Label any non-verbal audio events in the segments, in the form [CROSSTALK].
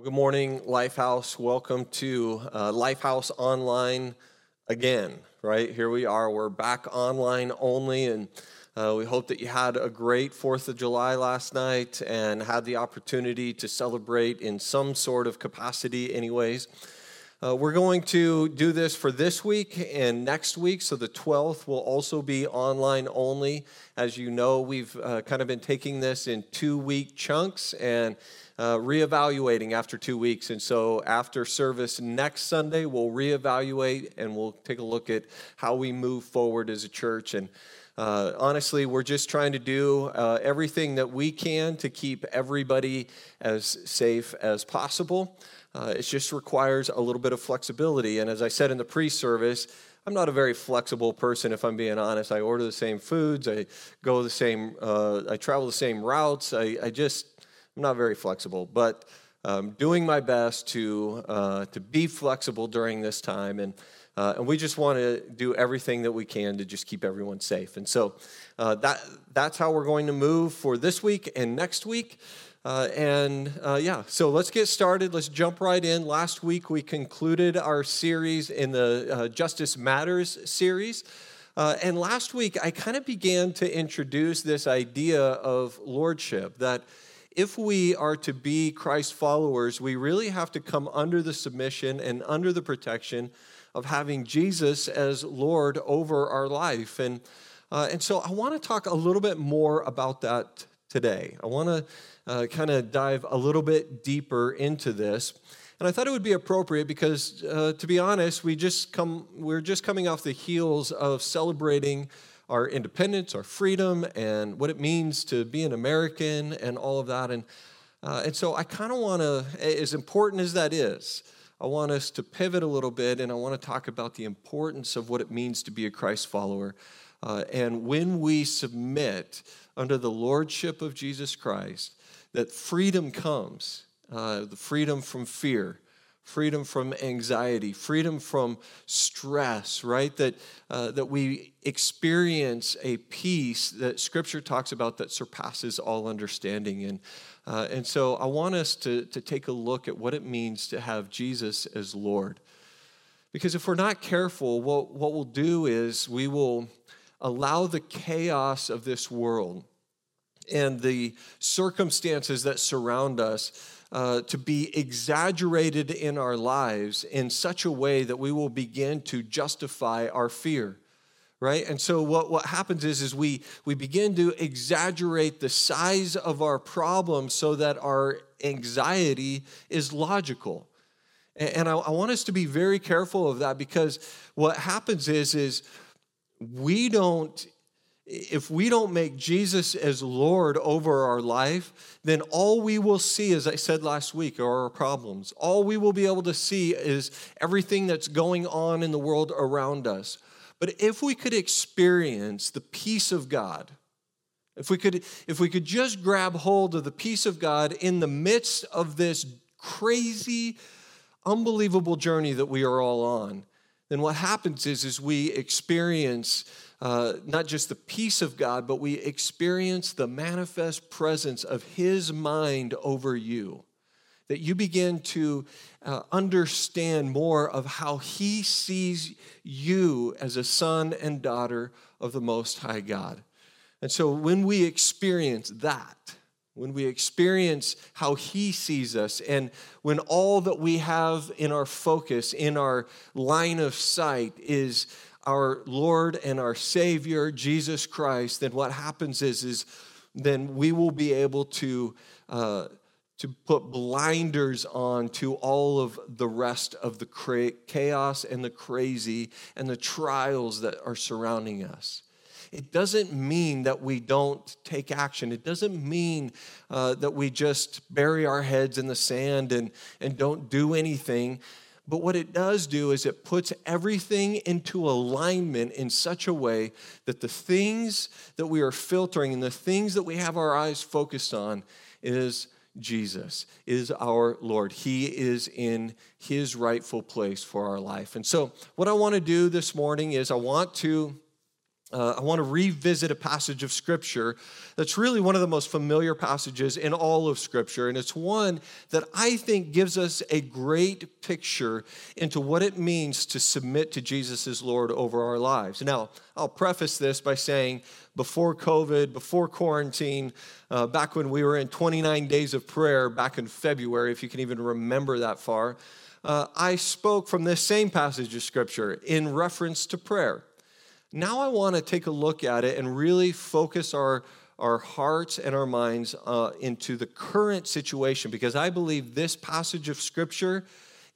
Well, good morning, Lifehouse. Welcome to uh, Lifehouse Online again, right? Here we are. We're back online only, and uh, we hope that you had a great 4th of July last night and had the opportunity to celebrate in some sort of capacity, anyways. Uh, we're going to do this for this week and next week, so the 12th will also be online only. As you know, we've uh, kind of been taking this in two week chunks, and uh, reevaluating after two weeks. And so after service next Sunday, we'll reevaluate and we'll take a look at how we move forward as a church. And uh, honestly, we're just trying to do uh, everything that we can to keep everybody as safe as possible. Uh, it just requires a little bit of flexibility. And as I said in the pre service, I'm not a very flexible person, if I'm being honest. I order the same foods, I go the same, uh, I travel the same routes. I, I just, I'm not very flexible, but um, doing my best to, uh, to be flexible during this time. And, uh, and we just want to do everything that we can to just keep everyone safe. And so uh, that, that's how we're going to move for this week and next week. Uh, and uh, yeah, so let's get started. Let's jump right in. Last week we concluded our series in the uh, Justice Matters series. Uh, and last week I kind of began to introduce this idea of lordship that if we are to be Christ followers, we really have to come under the submission and under the protection of having Jesus as Lord over our life. And, uh, and so I want to talk a little bit more about that today. I want to uh, kind of dive a little bit deeper into this. And I thought it would be appropriate because, uh, to be honest, we just come, we're just coming off the heels of celebrating our independence, our freedom, and what it means to be an American and all of that. And, uh, and so I kind of want to, as important as that is, I want us to pivot a little bit and I want to talk about the importance of what it means to be a Christ follower. Uh, and when we submit under the lordship of Jesus Christ, that freedom comes uh, the freedom from fear, freedom from anxiety, freedom from stress, right? That, uh, that we experience a peace that Scripture talks about that surpasses all understanding. And, uh, and so I want us to, to take a look at what it means to have Jesus as Lord. Because if we're not careful, what, what we'll do is we will allow the chaos of this world and the circumstances that surround us uh, to be exaggerated in our lives in such a way that we will begin to justify our fear right? And so what, what happens is is we we begin to exaggerate the size of our problem so that our anxiety is logical. And, and I, I want us to be very careful of that because what happens is is we don't if we don't make Jesus as Lord over our life, then all we will see, as I said last week, are our problems. All we will be able to see is everything that's going on in the world around us. But if we could experience the peace of God, if we could, if we could just grab hold of the peace of God in the midst of this crazy, unbelievable journey that we are all on, then what happens is, is we experience uh, not just the peace of God, but we experience the manifest presence of His mind over you. That you begin to uh, understand more of how He sees you as a son and daughter of the Most High God. And so when we experience that, when we experience how He sees us, and when all that we have in our focus, in our line of sight, is our Lord and our Savior, Jesus Christ, then what happens is, is then we will be able to, uh, to put blinders on to all of the rest of the cra- chaos and the crazy and the trials that are surrounding us. It doesn't mean that we don't take action. It doesn't mean uh, that we just bury our heads in the sand and, and don't do anything. But what it does do is it puts everything into alignment in such a way that the things that we are filtering and the things that we have our eyes focused on is Jesus, is our Lord. He is in his rightful place for our life. And so, what I want to do this morning is I want to uh, I want to revisit a passage of Scripture that's really one of the most familiar passages in all of Scripture. And it's one that I think gives us a great picture into what it means to submit to Jesus as Lord over our lives. Now, I'll preface this by saying before COVID, before quarantine, uh, back when we were in 29 days of prayer back in February, if you can even remember that far, uh, I spoke from this same passage of Scripture in reference to prayer. Now I want to take a look at it and really focus our, our hearts and our minds uh, into the current situation because I believe this passage of Scripture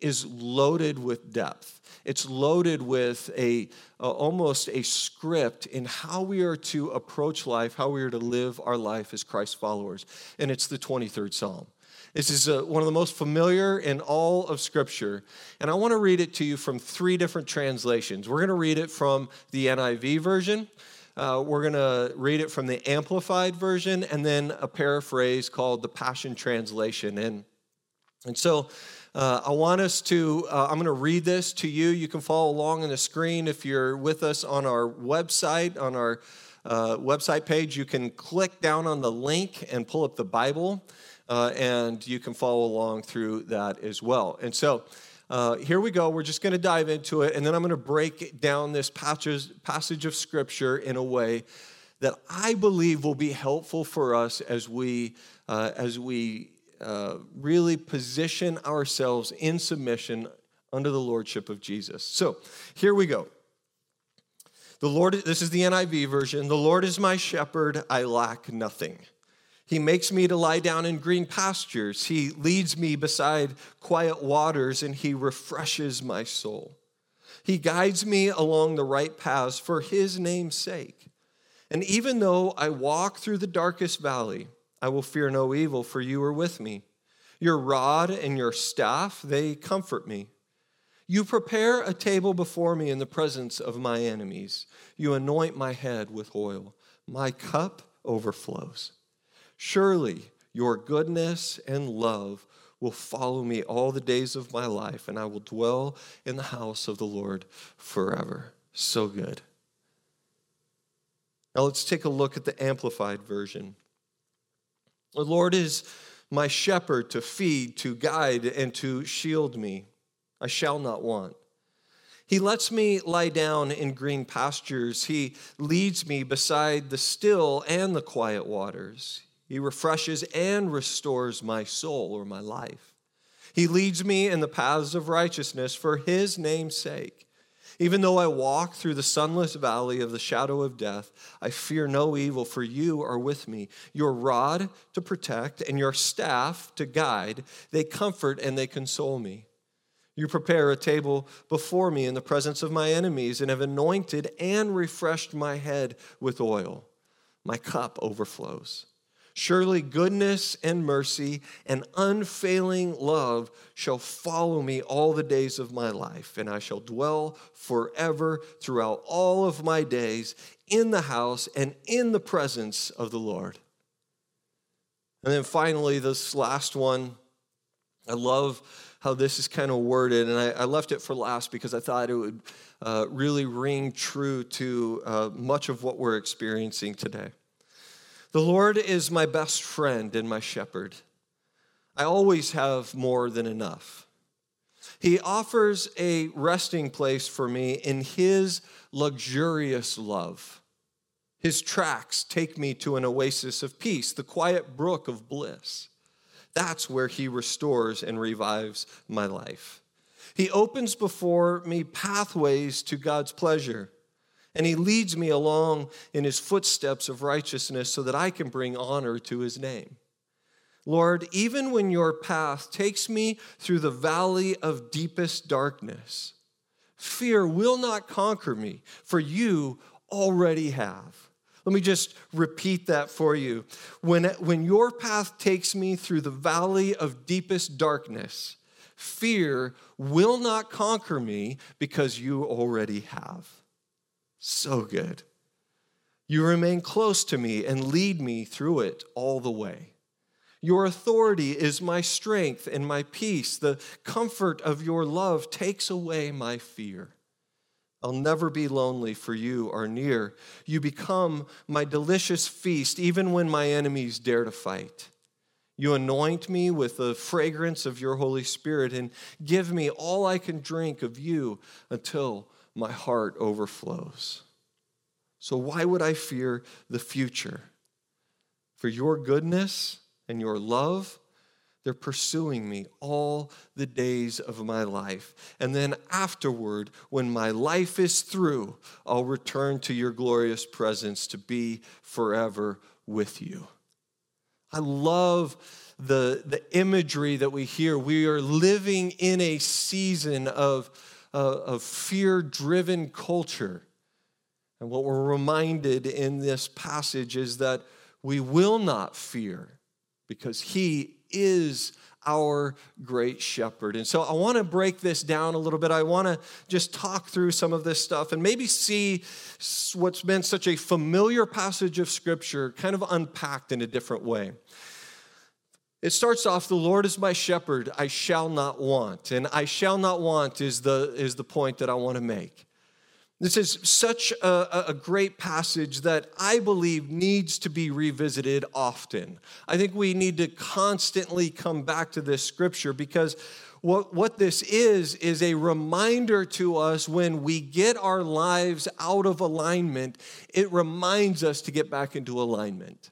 is loaded with depth. It's loaded with a uh, almost a script in how we are to approach life, how we are to live our life as Christ followers. And it's the 23rd Psalm. This is uh, one of the most familiar in all of Scripture. And I want to read it to you from three different translations. We're going to read it from the NIV version, uh, we're going to read it from the Amplified version, and then a paraphrase called the Passion Translation. And, and so uh, I want us to, uh, I'm going to read this to you. You can follow along on the screen if you're with us on our website, on our uh, website page. You can click down on the link and pull up the Bible uh, and you can follow along through that as well. And so uh, here we go. We're just going to dive into it, and then I'm going to break down this passage, passage of Scripture in a way that I believe will be helpful for us as we uh, as we uh, really position ourselves in submission under the lordship of Jesus. So here we go. The Lord, this is the NIV version. The Lord is my shepherd; I lack nothing. He makes me to lie down in green pastures. He leads me beside quiet waters, and He refreshes my soul. He guides me along the right paths for His name's sake. And even though I walk through the darkest valley, I will fear no evil, for you are with me. Your rod and your staff, they comfort me. You prepare a table before me in the presence of my enemies. You anoint my head with oil. My cup overflows. Surely your goodness and love will follow me all the days of my life, and I will dwell in the house of the Lord forever. So good. Now let's take a look at the Amplified Version. The Lord is my shepherd to feed, to guide, and to shield me. I shall not want. He lets me lie down in green pastures. He leads me beside the still and the quiet waters. He refreshes and restores my soul or my life. He leads me in the paths of righteousness for his name's sake. Even though I walk through the sunless valley of the shadow of death, I fear no evil, for you are with me. Your rod to protect and your staff to guide, they comfort and they console me. You prepare a table before me in the presence of my enemies and have anointed and refreshed my head with oil. My cup overflows. Surely goodness and mercy and unfailing love shall follow me all the days of my life, and I shall dwell forever throughout all of my days in the house and in the presence of the Lord. And then finally, this last one, I love how this is kind of worded, and I, I left it for last because I thought it would uh, really ring true to uh, much of what we're experiencing today. The Lord is my best friend and my shepherd. I always have more than enough. He offers a resting place for me in His luxurious love. His tracks take me to an oasis of peace, the quiet brook of bliss. That's where He restores and revives my life. He opens before me pathways to God's pleasure and he leads me along in his footsteps of righteousness so that I can bring honor to his name. Lord, even when your path takes me through the valley of deepest darkness, fear will not conquer me, for you already have. Let me just repeat that for you. When, when your path takes me through the valley of deepest darkness, fear will not conquer me because you already have. So good. You remain close to me and lead me through it all the way. Your authority is my strength and my peace. The comfort of your love takes away my fear. I'll never be lonely, for you are near. You become my delicious feast, even when my enemies dare to fight. You anoint me with the fragrance of your Holy Spirit and give me all I can drink of you until my heart overflows. So, why would I fear the future? For your goodness and your love they're pursuing me all the days of my life. And then afterward, when my life is through, I'll return to your glorious presence to be forever with you. I love the, the imagery that we hear. We are living in a season of, of fear driven culture. And what we're reminded in this passage is that we will not fear because he is our great shepherd. And so I want to break this down a little bit. I want to just talk through some of this stuff and maybe see what's been such a familiar passage of scripture kind of unpacked in a different way. It starts off, the Lord is my shepherd, I shall not want. And I shall not want is the, is the point that I want to make. This is such a, a, great passage that I believe needs to be revisited often. I think we need to constantly come back to this scripture because what, what this is, is a reminder to us when we get our lives out of alignment, it reminds us to get back into alignment.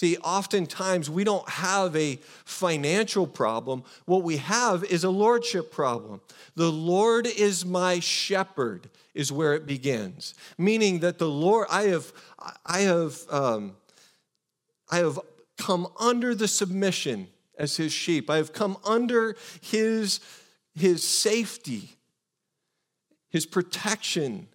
See, oftentimes we don't have a financial problem. What we have is a lordship problem. The Lord is my shepherd, is where it begins. Meaning that the Lord, I have, I have, um, I have come under the submission as his sheep. I have come under his, his safety, his protection,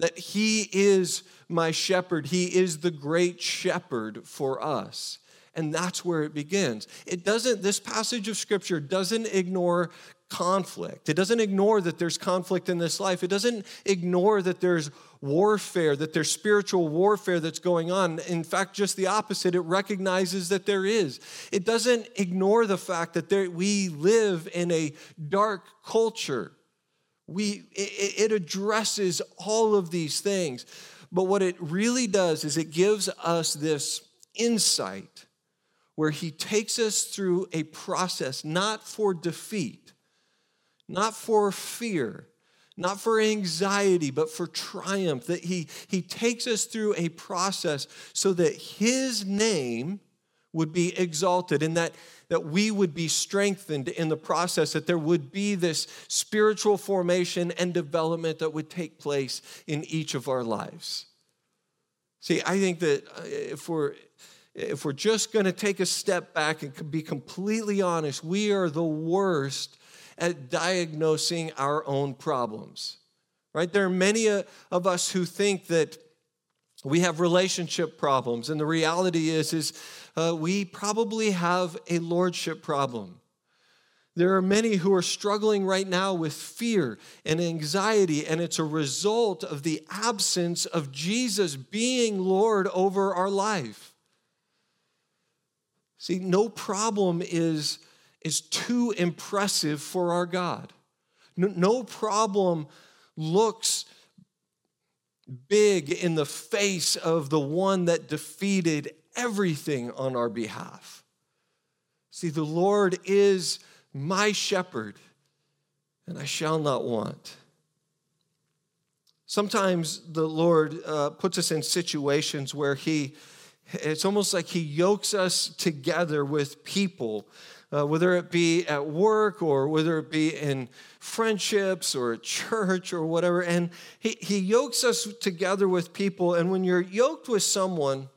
that he is my shepherd. He is the great shepherd for us. And that's where it begins. It doesn't, this passage of scripture doesn't ignore conflict. It doesn't ignore that there's conflict in this life. It doesn't ignore that there's warfare, that there's spiritual warfare that's going on. In fact, just the opposite, it recognizes that there is. It doesn't ignore the fact that there, we live in a dark culture. We, it, it addresses all of these things. But what it really does is it gives us this insight where he takes us through a process not for defeat, not for fear, not for anxiety, but for triumph. That he, he takes us through a process so that his name would be exalted and that, that we would be strengthened in the process, that there would be this spiritual formation and development that would take place in each of our lives. See, I think that uh, if we're if we're just going to take a step back and be completely honest, we are the worst at diagnosing our own problems. Right? There are many uh, of us who think that we have relationship problems, and the reality is, is uh, we probably have a lordship problem. There are many who are struggling right now with fear and anxiety, and it's a result of the absence of Jesus being Lord over our life. See, no problem is, is too impressive for our God. No, no problem looks big in the face of the one that defeated everything on our behalf. See, the Lord is my shepherd, and I shall not want. Sometimes the Lord uh, puts us in situations where He, it's almost like He yokes us together with people, uh, whether it be at work or whether it be in friendships or church or whatever. And he, he yokes us together with people. And when you're yoked with someone,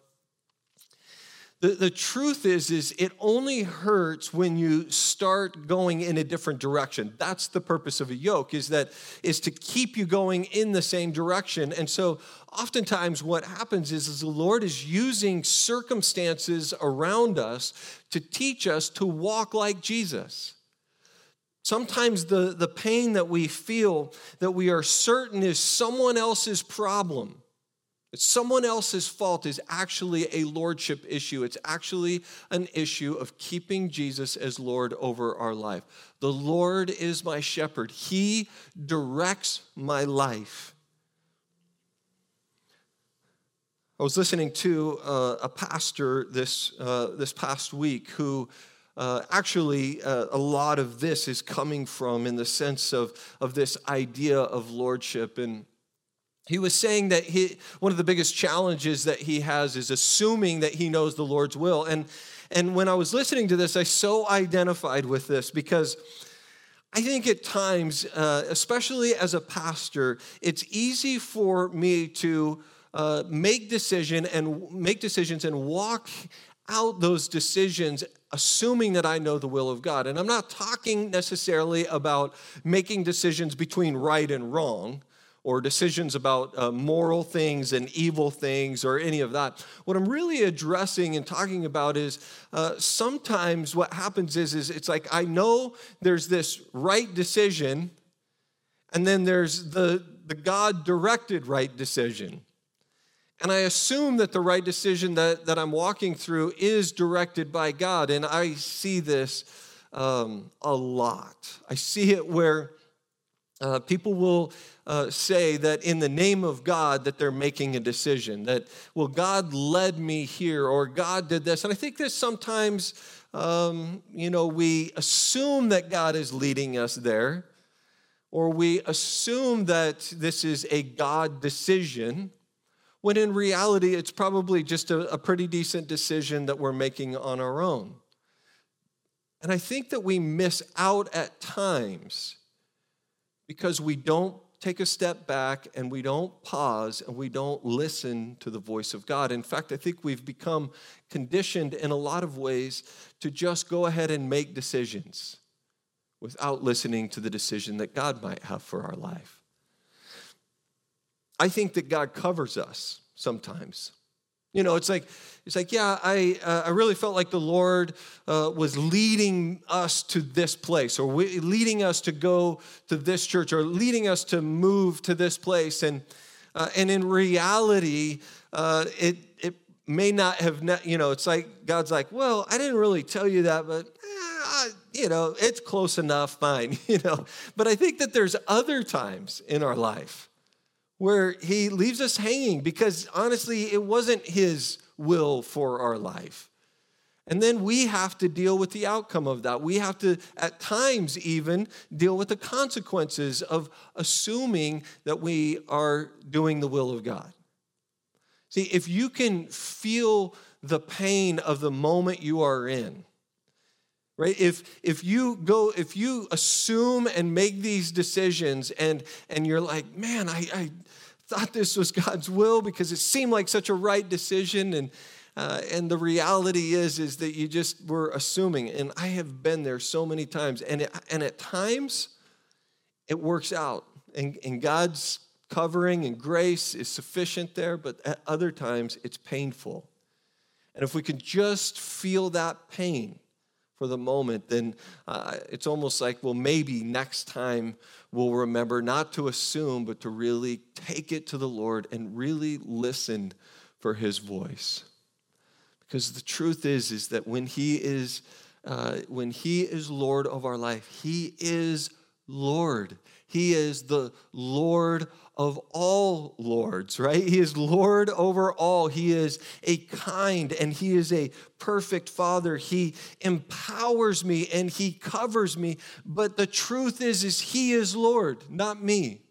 the, the truth is, is it only hurts when you start going in a different direction. That's the purpose of a yoke, is that is to keep you going in the same direction. And so oftentimes what happens is, is the Lord is using circumstances around us to teach us to walk like Jesus. Sometimes the, the pain that we feel that we are certain is someone else's problem It's someone else's fault is actually a lordship issue. It's actually an issue of keeping Jesus as Lord over our life. The Lord is my shepherd, He directs my life. I was listening to uh, a pastor this, uh, this past week who uh, actually uh, a lot of this is coming from in the sense of, of this idea of lordship. And he was saying that he, one of the biggest challenges that he has is assuming that he knows the Lord's will. And, and when I was listening to this, I so identified with this because I think at times, uh, especially as a pastor, it's easy for me to uh, make decision and make decisions and walk out those decisions assuming that I know the will of God. And I'm not talking necessarily about making decisions between right and wrong or decisions about uh, moral things and evil things or any of that. What I'm really addressing and talking about is uh, sometimes what happens is, is it's like I know there's this right decision, and then there's the, the God directed right decision. And I assume that the right decision that, that I'm walking through is directed by God. And I see this um, a lot. I see it where uh, people will uh, say that in the name of God that they're making a decision, that, well, God led me here or God did this. And I think that sometimes, um, you know, we assume that God is leading us there, or we assume that this is a God decision when in reality, it's probably just a, a pretty decent decision that we're making on our own. And I think that we miss out at times because we don't take a step back and we don't pause and we don't listen to the voice of God. In fact, I think we've become conditioned in a lot of ways to just go ahead and make decisions without listening to the decision that God might have for our life. I think that God covers us sometimes. You know, it's like it's like yeah, I uh, I really felt like the Lord uh, was leading us to this place, or we, leading us to go to this church, or leading us to move to this place, and uh, and in reality, uh, it it may not have ne- you know, it's like God's like, well, I didn't really tell you that, but eh, you know, it's close enough, fine, [LAUGHS] you know. But I think that there's other times in our life where he leaves us hanging because honestly, it wasn't his will for our life. And then we have to deal with the outcome of that. We have to, at times, even deal with the consequences of assuming that we are doing the will of God. See, if you can feel the pain of the moment you are in, right? If if you go if you assume and make these decisions and and you're like man i i thought this was god's will because it seemed like such a right decision and uh, and the reality is is that you just were assuming and i have been there so many times and it, and at times it works out and, and god's covering and grace is sufficient there but at other times it's painful. And if we can just feel that pain for the moment, then uh, it's almost like, well, maybe next time we'll remember not to assume, but to really take it to the Lord and really listen for His voice. Because the truth is, is that when He is, uh, when He is Lord of our life, He is Lord. He is the Lord of all lords, right? He is Lord over all. He is a kind and He is a perfect Father. He empowers me and He covers me. But the truth is, is He is Lord, not me.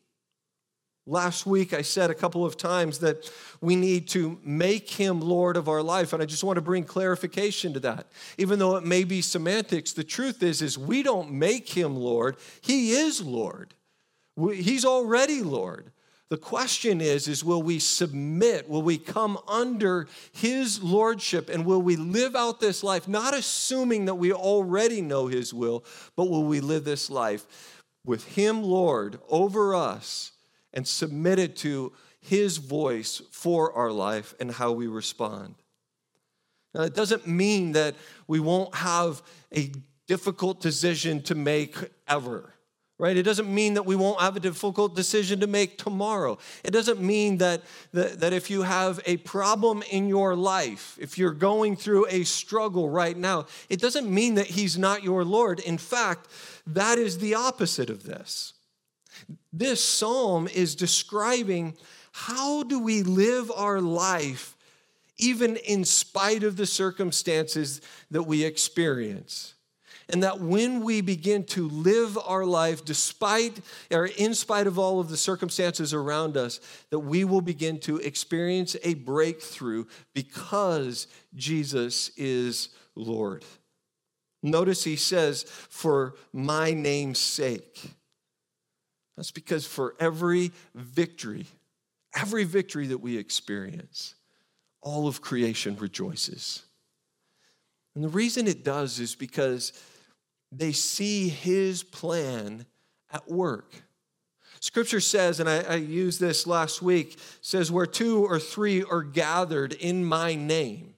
Last week, I said a couple of times that we need to make him Lord of our life. And I just want to bring clarification to that. Even though it may be semantics, the truth is, is we don't make him Lord. He is Lord. He's already Lord. The question is is will we submit? Will we come under his lordship and will we live out this life not assuming that we already know his will, but will we live this life with him Lord over us and submitted to his voice for our life and how we respond? Now, it doesn't mean that we won't have a difficult decision to make ever right? It doesn't mean that we won't have a difficult decision to make tomorrow. It doesn't mean that, that, that if you have a problem in your life, if you're going through a struggle right now, it doesn't mean that He's not your Lord. In fact, that is the opposite of this. This psalm is describing how do we live our life even in spite of the circumstances that we experience and that when we begin to live our life despite or in spite of all of the circumstances around us, that we will begin to experience a breakthrough because Jesus is Lord. Notice he says, for my name's sake. That's because for every victory, every victory that we experience, all of creation rejoices. And the reason it does is because they see his plan at work. Scripture says, and I, I used this last week, says, where two or three are gathered in my name,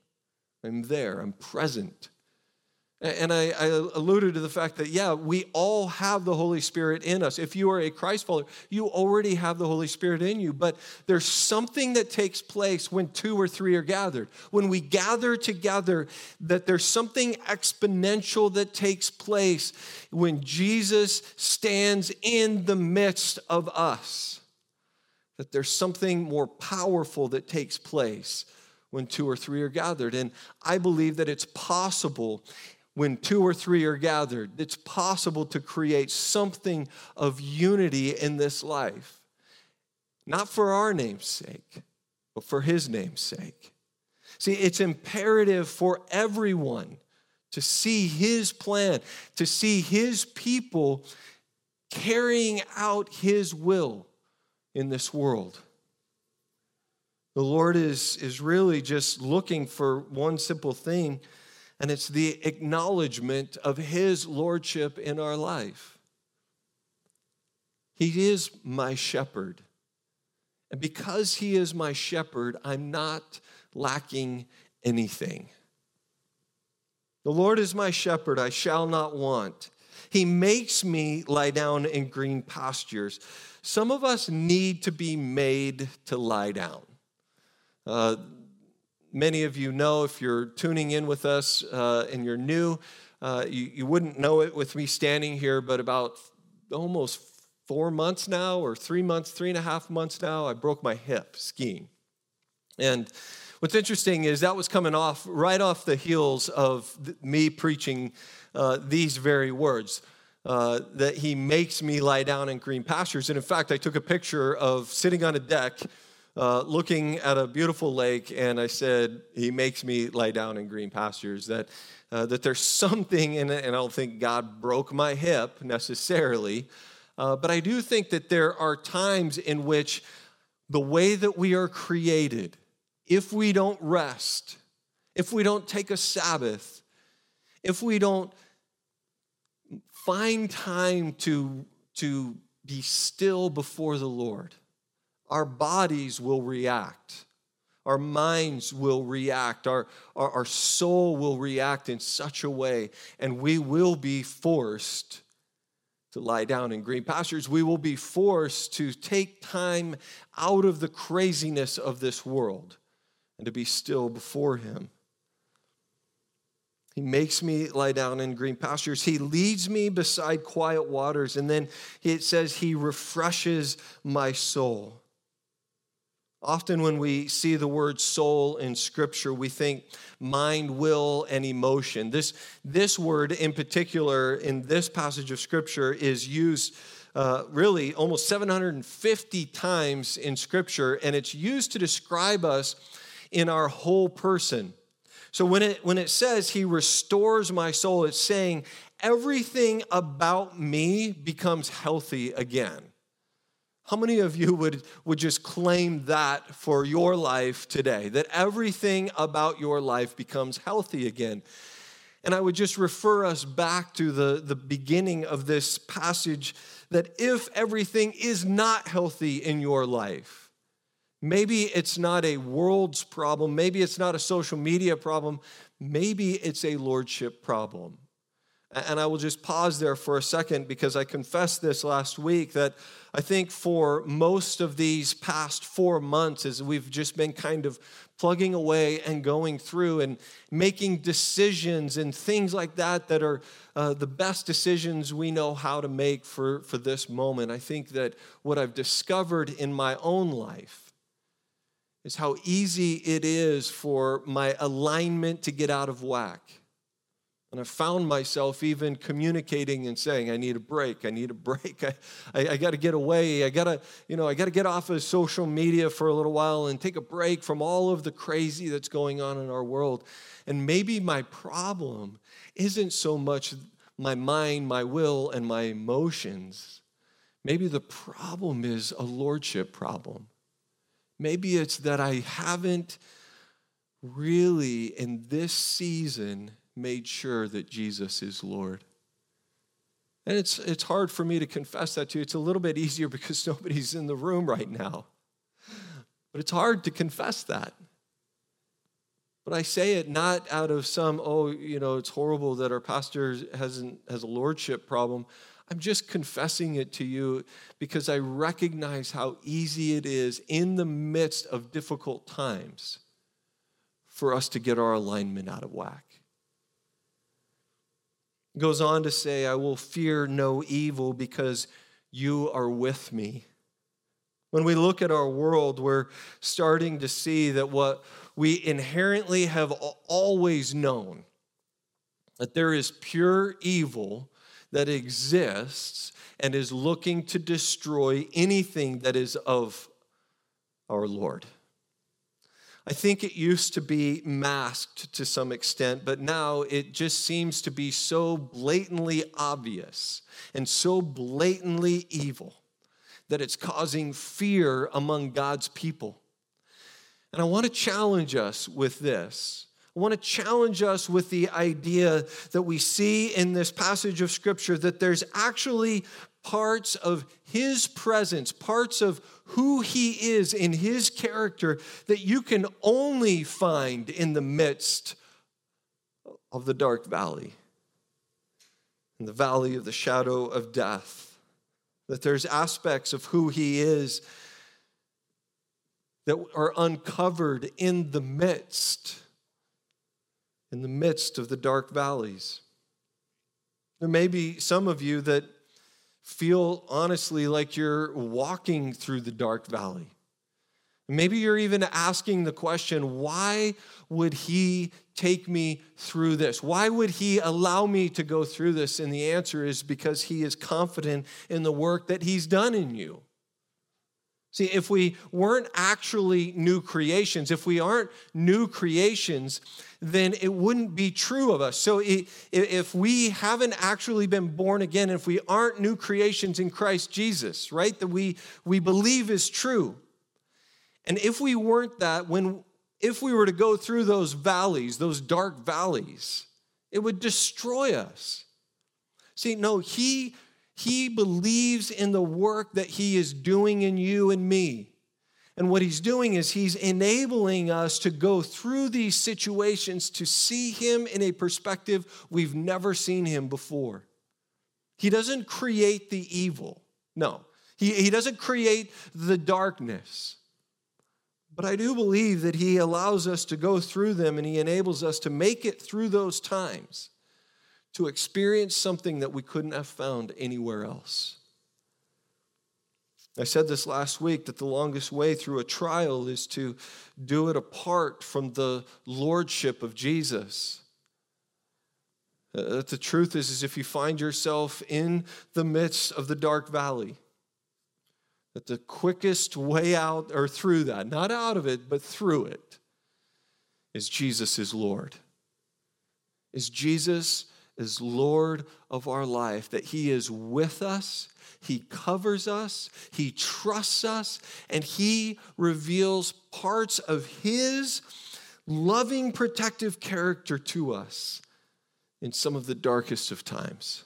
I'm there, I'm present. And I, I, alluded to the fact that, yeah, we all have the Holy Spirit in us. If you are a Christ follower, you already have the Holy Spirit in you. But there's something that takes place when two or three are gathered. When we gather together, that there's something exponential that takes place when Jesus stands in the midst of us. That there's something more powerful that takes place when two or three are gathered. And I believe that it's possible when two or three are gathered, it's possible to create something of unity in this life. Not for our name's sake, but for his name's sake. See, it's imperative for everyone to see his plan, to see his people carrying out his will in this world. The Lord is, is really just looking for one simple thing and it's the acknowledgement of His Lordship in our life. He is my shepherd. And because He is my shepherd, I'm not lacking anything. The Lord is my shepherd, I shall not want. He makes me lie down in green pastures. Some of us need to be made to lie down. Uh, many of you know if you're tuning in with us uh, and you're new, uh, you, you wouldn't know it with me standing here, but about almost four months now, or three months, three and a half months now, I broke my hip skiing. And what's interesting is that was coming off right off the heels of me preaching uh, these very words. Uh, that he makes me lie down in green pastures. And in fact, I took a picture of sitting on a deck uh, looking at a beautiful lake, and I said, He makes me lie down in green pastures. That, uh, that there's [LAUGHS] something in it, and I don't think God broke my hip necessarily, uh, but I do think that there are times in which the way that we are created, if we don't rest, if we don't take a Sabbath, if we don't find time to, to be still before the Lord, our bodies will react. Our minds will react. Our, our, our, soul will react in such a way, and we will be forced to lie down in green pastures. We will be forced to take time out of the craziness of this world and to be still before Him. He makes me lie down in green pastures. He leads me beside quiet waters. And then it says, He refreshes my soul. Often, when we see the word soul in Scripture, we think mind, will, and emotion. This, this word, in particular, in this passage of Scripture, is used uh, really almost 750 times in Scripture, and it's used to describe us in our whole person. So when it, when it says, He restores my soul, it's saying everything about me becomes healthy again. How many of you would, would just claim that for your life today? That everything about your life becomes healthy again. And I would just refer us back to the, the beginning of this passage that if everything is not healthy in your life, maybe it's not a world's problem, maybe it's not a social media problem, maybe it's a lordship problem. And I will just pause there for a second because I confessed this last week that I think for most of these past four months, as we've just been kind of plugging away and going through and making decisions and things like that that are uh, the best decisions we know how to make for, for this moment, I think that what I've discovered in my own life is how easy it is for my alignment to get out of whack and I found myself even communicating and saying, I need a break. I need a break. [LAUGHS] I, I, I got to get away. I got to, you know, I got to get off of social media for a little while and take a break from all of the crazy that's going on in our world. And maybe my problem isn't so much my mind, my will, and my emotions. Maybe the problem is a lordship problem. Maybe it's that I haven't really, in this season, made sure that Jesus is Lord. And it's, it's hard for me to confess that to you. It's a little bit easier [LAUGHS] because nobody's in the room right now. But it's hard to confess that. But I say it not out of some, oh, you know, it's horrible that our pastor hasn't, has a lordship problem. I'm just confessing it to you because I recognize how easy it is in the midst of difficult times for us to get our alignment out of whack goes on to say, I will fear no evil because you are with me. When we look at our world, we're starting to see that what we inherently have always known that there is pure evil that exists and is looking to destroy anything that is of our Lord. I think it used to be masked to some extent, but now it just seems to be so blatantly obvious and so blatantly evil that it's causing fear among God's people. And I want to challenge us with this. I want to challenge us with the idea that we see in this passage of Scripture that there's actually parts of His presence, parts of who He is in His character that you can only find in the midst of the dark valley, in the valley of the shadow of death. That there's aspects of who He is that are uncovered in the midst, in the midst of the dark valleys. There may be some of you that feel honestly like you're walking through the dark valley. Maybe you're even asking the question why would he take me through this? Why would he allow me to go through this? And the answer is because he is confident in the work that he's done in you. See, if we weren't actually new creations, if we aren't new creations, then it wouldn't be true of us. So if we haven't actually been born again, if we aren't new creations in Christ Jesus, right, that we, we believe is true, and if we weren't that, when if we were to go through those valleys, those dark valleys, it would destroy us. See, no, he he believes in the work that He is doing in you and me. And what He's doing is He's enabling us to go through these situations to see Him in a perspective we've never seen Him before. He doesn't create the evil, no, He, he doesn't create the darkness. But I do believe that He allows us to go through them and He enables us to make it through those times to experience something that we couldn't have found anywhere else. I said this last week that the longest way through a trial is to do it apart from the lordship of Jesus. Uh, the truth is, is if you find yourself in the midst of the dark valley, that the quickest way out or through that, not out of it, but through it, is Jesus is Lord. Is Jesus is Lord of our life, that He is with us, He covers us, He trusts us, and He reveals parts of His loving, protective character to us in some of the darkest of times.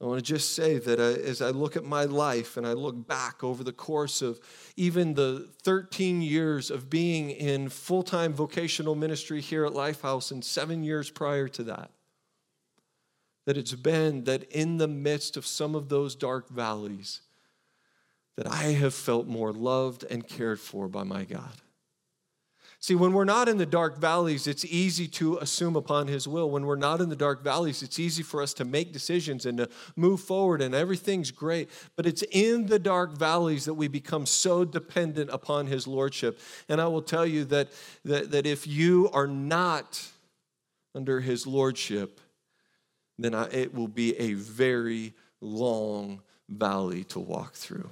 I want to just say that uh, as I look at my life and I look back over the course of even the 13 years of being in full time vocational ministry here at Lifehouse and seven years prior to that, that it's been that in the midst of some of those dark valleys, that I have felt more loved and cared for by my God. See, when we're not in the dark valleys, it's easy to assume upon His will. When we're not in the dark valleys, it's easy for us to make decisions and to move forward, and everything's great. But it's in the dark valleys that we become so dependent upon His Lordship. And I will tell you that, that, that if you are not under His Lordship, then I, it will be a very long valley to walk through.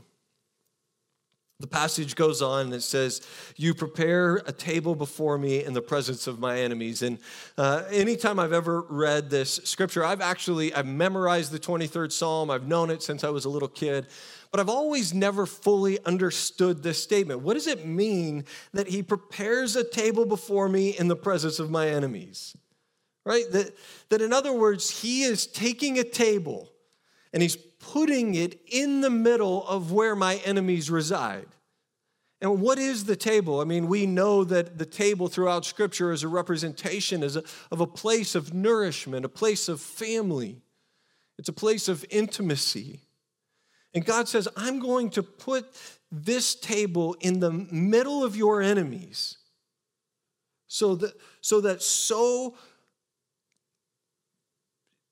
The passage goes on and it says, You prepare a table before me in the presence of my enemies. And uh, anytime I've ever read this scripture, I've actually I've memorized the 23rd Psalm. I've known it since I was a little kid, but I've always never fully understood this statement. What does it mean that he prepares a table before me in the presence of my enemies? Right? That, that in other words, he is taking a table and he's putting it in the middle of where my enemies reside. And what is the table? I mean, we know that the table throughout Scripture is a representation of a place of nourishment, a place of family. It's a place of intimacy. And God says, I'm going to put this table in the middle of your enemies so that so, that so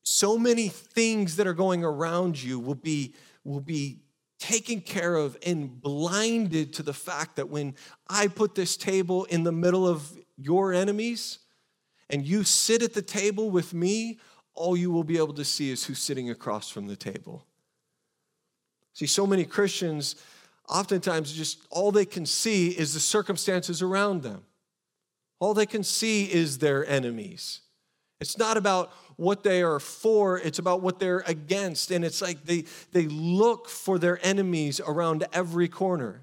so many things that are going around you will be, will be taken care of and blinded to the fact that when I put this table in the middle of your enemies and you sit at the table with me, all you will be able to see is who's sitting across from the table. See, so many Christians, oftentimes, just all they can see is the circumstances around them. All they can see is their enemies. It's not about what they are for, it's about what they're against. And it's like they, they look for their enemies around every corner.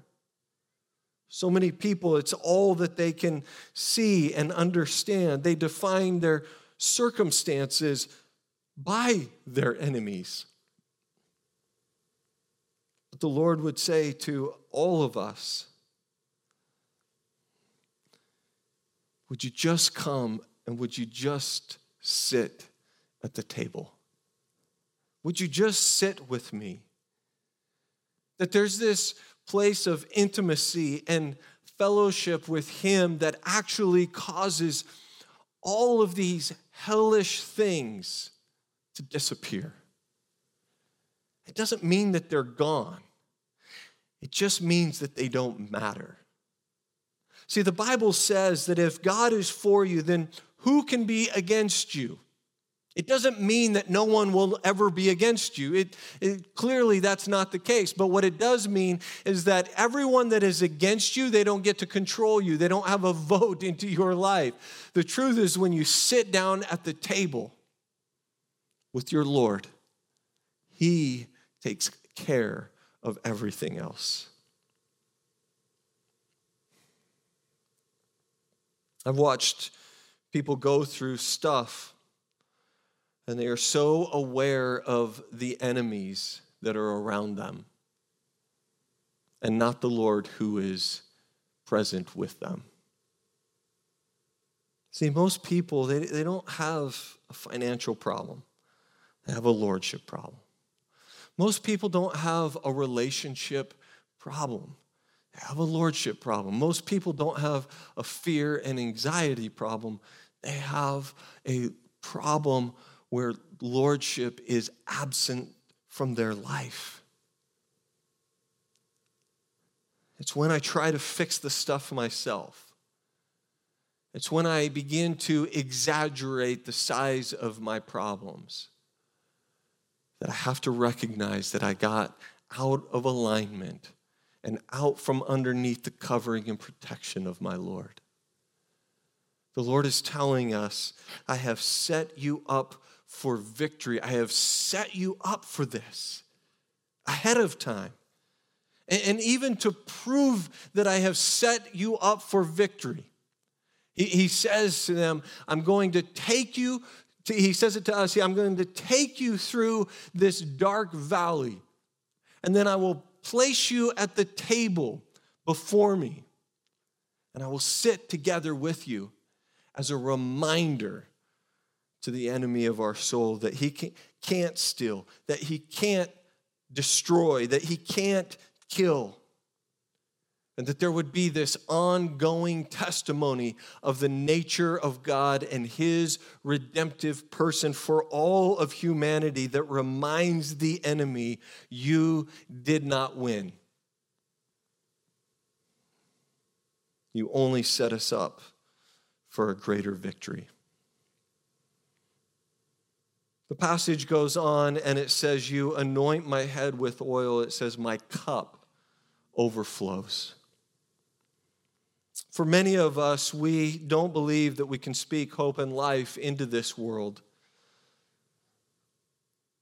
So many people, it's all that they can see and understand. They define their circumstances by their enemies. But the Lord would say to all of us, Would you just come and would you just sit at the table? Would you just sit with me? That there's this place of intimacy and fellowship with Him that actually causes all of these hellish things to disappear. It doesn't mean that they're gone, it just means that they don't matter. See, the Bible says that if God is for you, then who can be against you? It doesn't mean that no one will ever be against you. It, it, clearly, that's not the case. But what it does mean is that everyone that is against you, they don't get to control you. They don't have a [LAUGHS] vote into your life. The truth is, when you sit down at the table with your Lord, He takes care of everything else. I've watched people go through stuff and they are so aware of the enemies that are around them and not the Lord who is present with them. See, most people, they, they don't have a financial problem, they have a lordship problem. Most people don't have a relationship problem, they have a lordship problem. Most people don't have a fear and anxiety problem, they have a problem where lordship is absent from their life. It's when I try to fix the stuff myself. It's when I begin to exaggerate the size of my problems that I have to recognize that I got out of alignment and out from underneath the covering and protection of my Lord. The Lord is telling us, I have set you up for victory. I have set you up for this ahead of time. And even to prove that I have set you up for victory. He says to them, I'm going to take you, to, he says it to us, I'm going to take you through this dark valley, and then I will place you at the table before me, and I will sit together with you as a reminder to the enemy of our soul that he can't steal, that he can't destroy, that he can't kill. And that there would be this ongoing testimony of the nature of God and his redemptive person for all of humanity that reminds the enemy, you did not win. You only set us up for a greater victory. The passage goes on and it says, You anoint my head with oil. It says, My cup overflows. For many of us, we don't believe that we can speak hope and life into this world.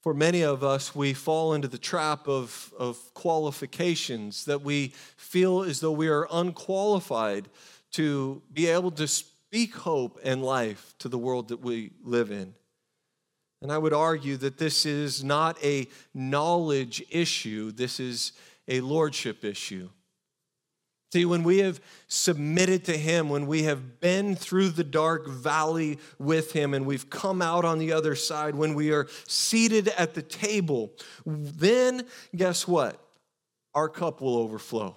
For many of us, we fall into the trap of, of qualifications that we feel as though we are unqualified to be able to speak hope and life to the world that we live in. And I would argue that this is not a knowledge issue, this is a lordship issue. See, when we have submitted to Him, when we have been through the dark valley with Him and we've come out on the other side, when we are seated at the table, then guess what? Our cup will overflow.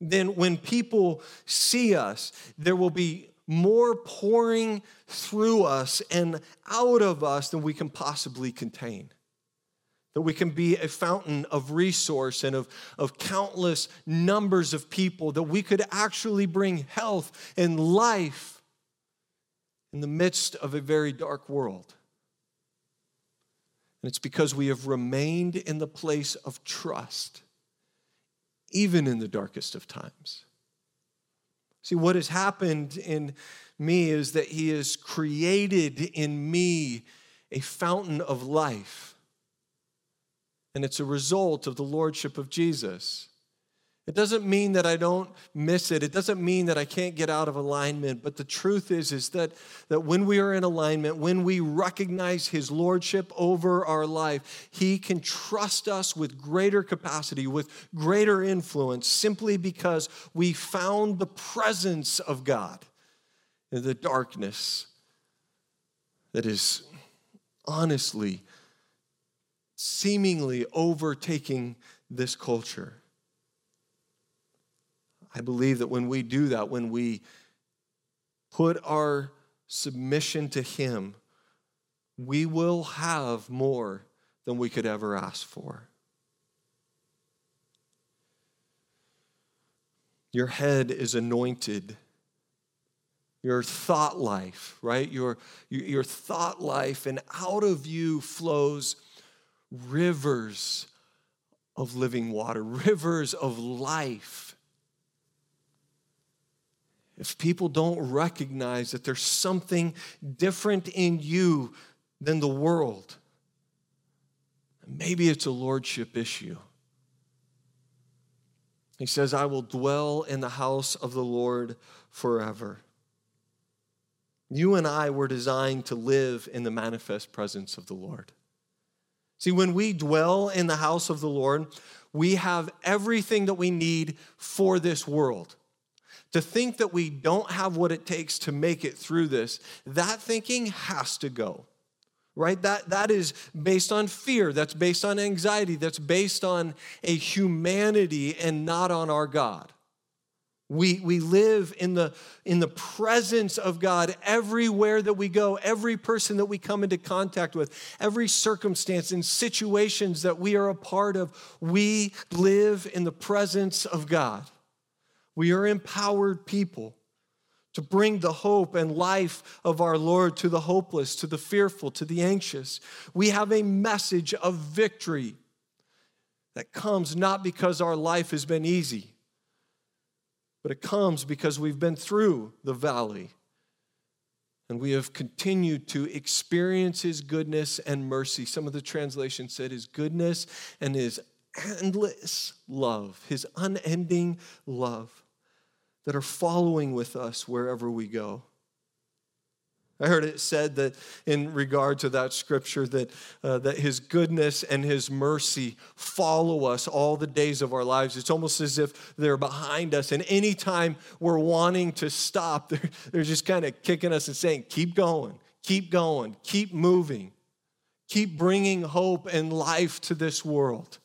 Then, when people see us, there will be more pouring through us and out of us than we can possibly contain. That we can be a fountain of resource and of, of countless numbers of people, that we could actually bring health and life in the midst of a very dark world. And it's because we have remained in the place of trust, even in the darkest of times. See, what has happened in me is that He has created in me a fountain of life. And it's a result of the Lordship of Jesus. It doesn't mean that I don't miss it. It doesn't mean that I can't get out of alignment. But the truth is, is that, that when we are in alignment, when we recognize his lordship over our life, he can trust us with greater capacity, with greater influence, simply because we found the presence of God in the darkness that is honestly, seemingly overtaking this culture. I believe that when we do that, when we put our submission to Him, we will have more than we could ever ask for. Your head is anointed. Your thought life, right? Your, your thought life, and out of you flows rivers of living water, rivers of life if people don't recognize that there's something different in you than the world, maybe it's a lordship issue. He says, I will dwell in the house of the Lord forever. You and I were designed to live in the manifest presence of the Lord. See, when we dwell in the house of the Lord, we have everything that we need for this world. To think that we don't have what it takes to make it through this, that thinking has to go. Right? That, that is based on fear. That's based on anxiety. That's based on a humanity and not on our God. We, we live in the, in the presence of God everywhere that we go, every person that we come into contact with, every circumstance and situations that we are a part of. We live in the presence of God. We are empowered people to bring the hope and life of our Lord to the hopeless, to the fearful, to the anxious. We have a message of victory that comes not because our life has been easy, but it comes because we've been through the valley and we have continued to experience his goodness and mercy. Some of the translations said his goodness and his endless love, his unending love that are following with us wherever we go. I heard it said that in regard to that scripture that, uh, that his goodness and his mercy follow us all the days of our lives. It's almost as if they're behind us. And anytime we're wanting to stop, [LAUGHS] they're, they're just kind of kicking us and saying, keep going, keep going, keep moving. keep bringing hope and life to this world.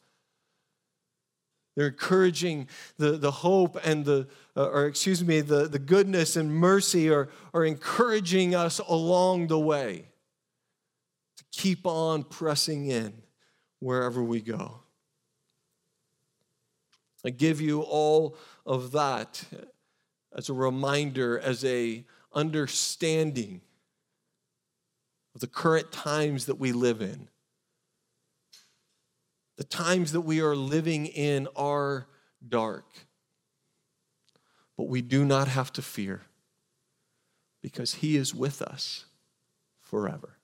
They're encouraging the, the hope and the, uh, or excuse me, the, the goodness and mercy are, are encouraging us along the way to keep on pressing in wherever we go. I give you all of that as a reminder, as a understanding of the current times that we live in. The times that we are living in are dark. But we do not have to fear because He is with us forever.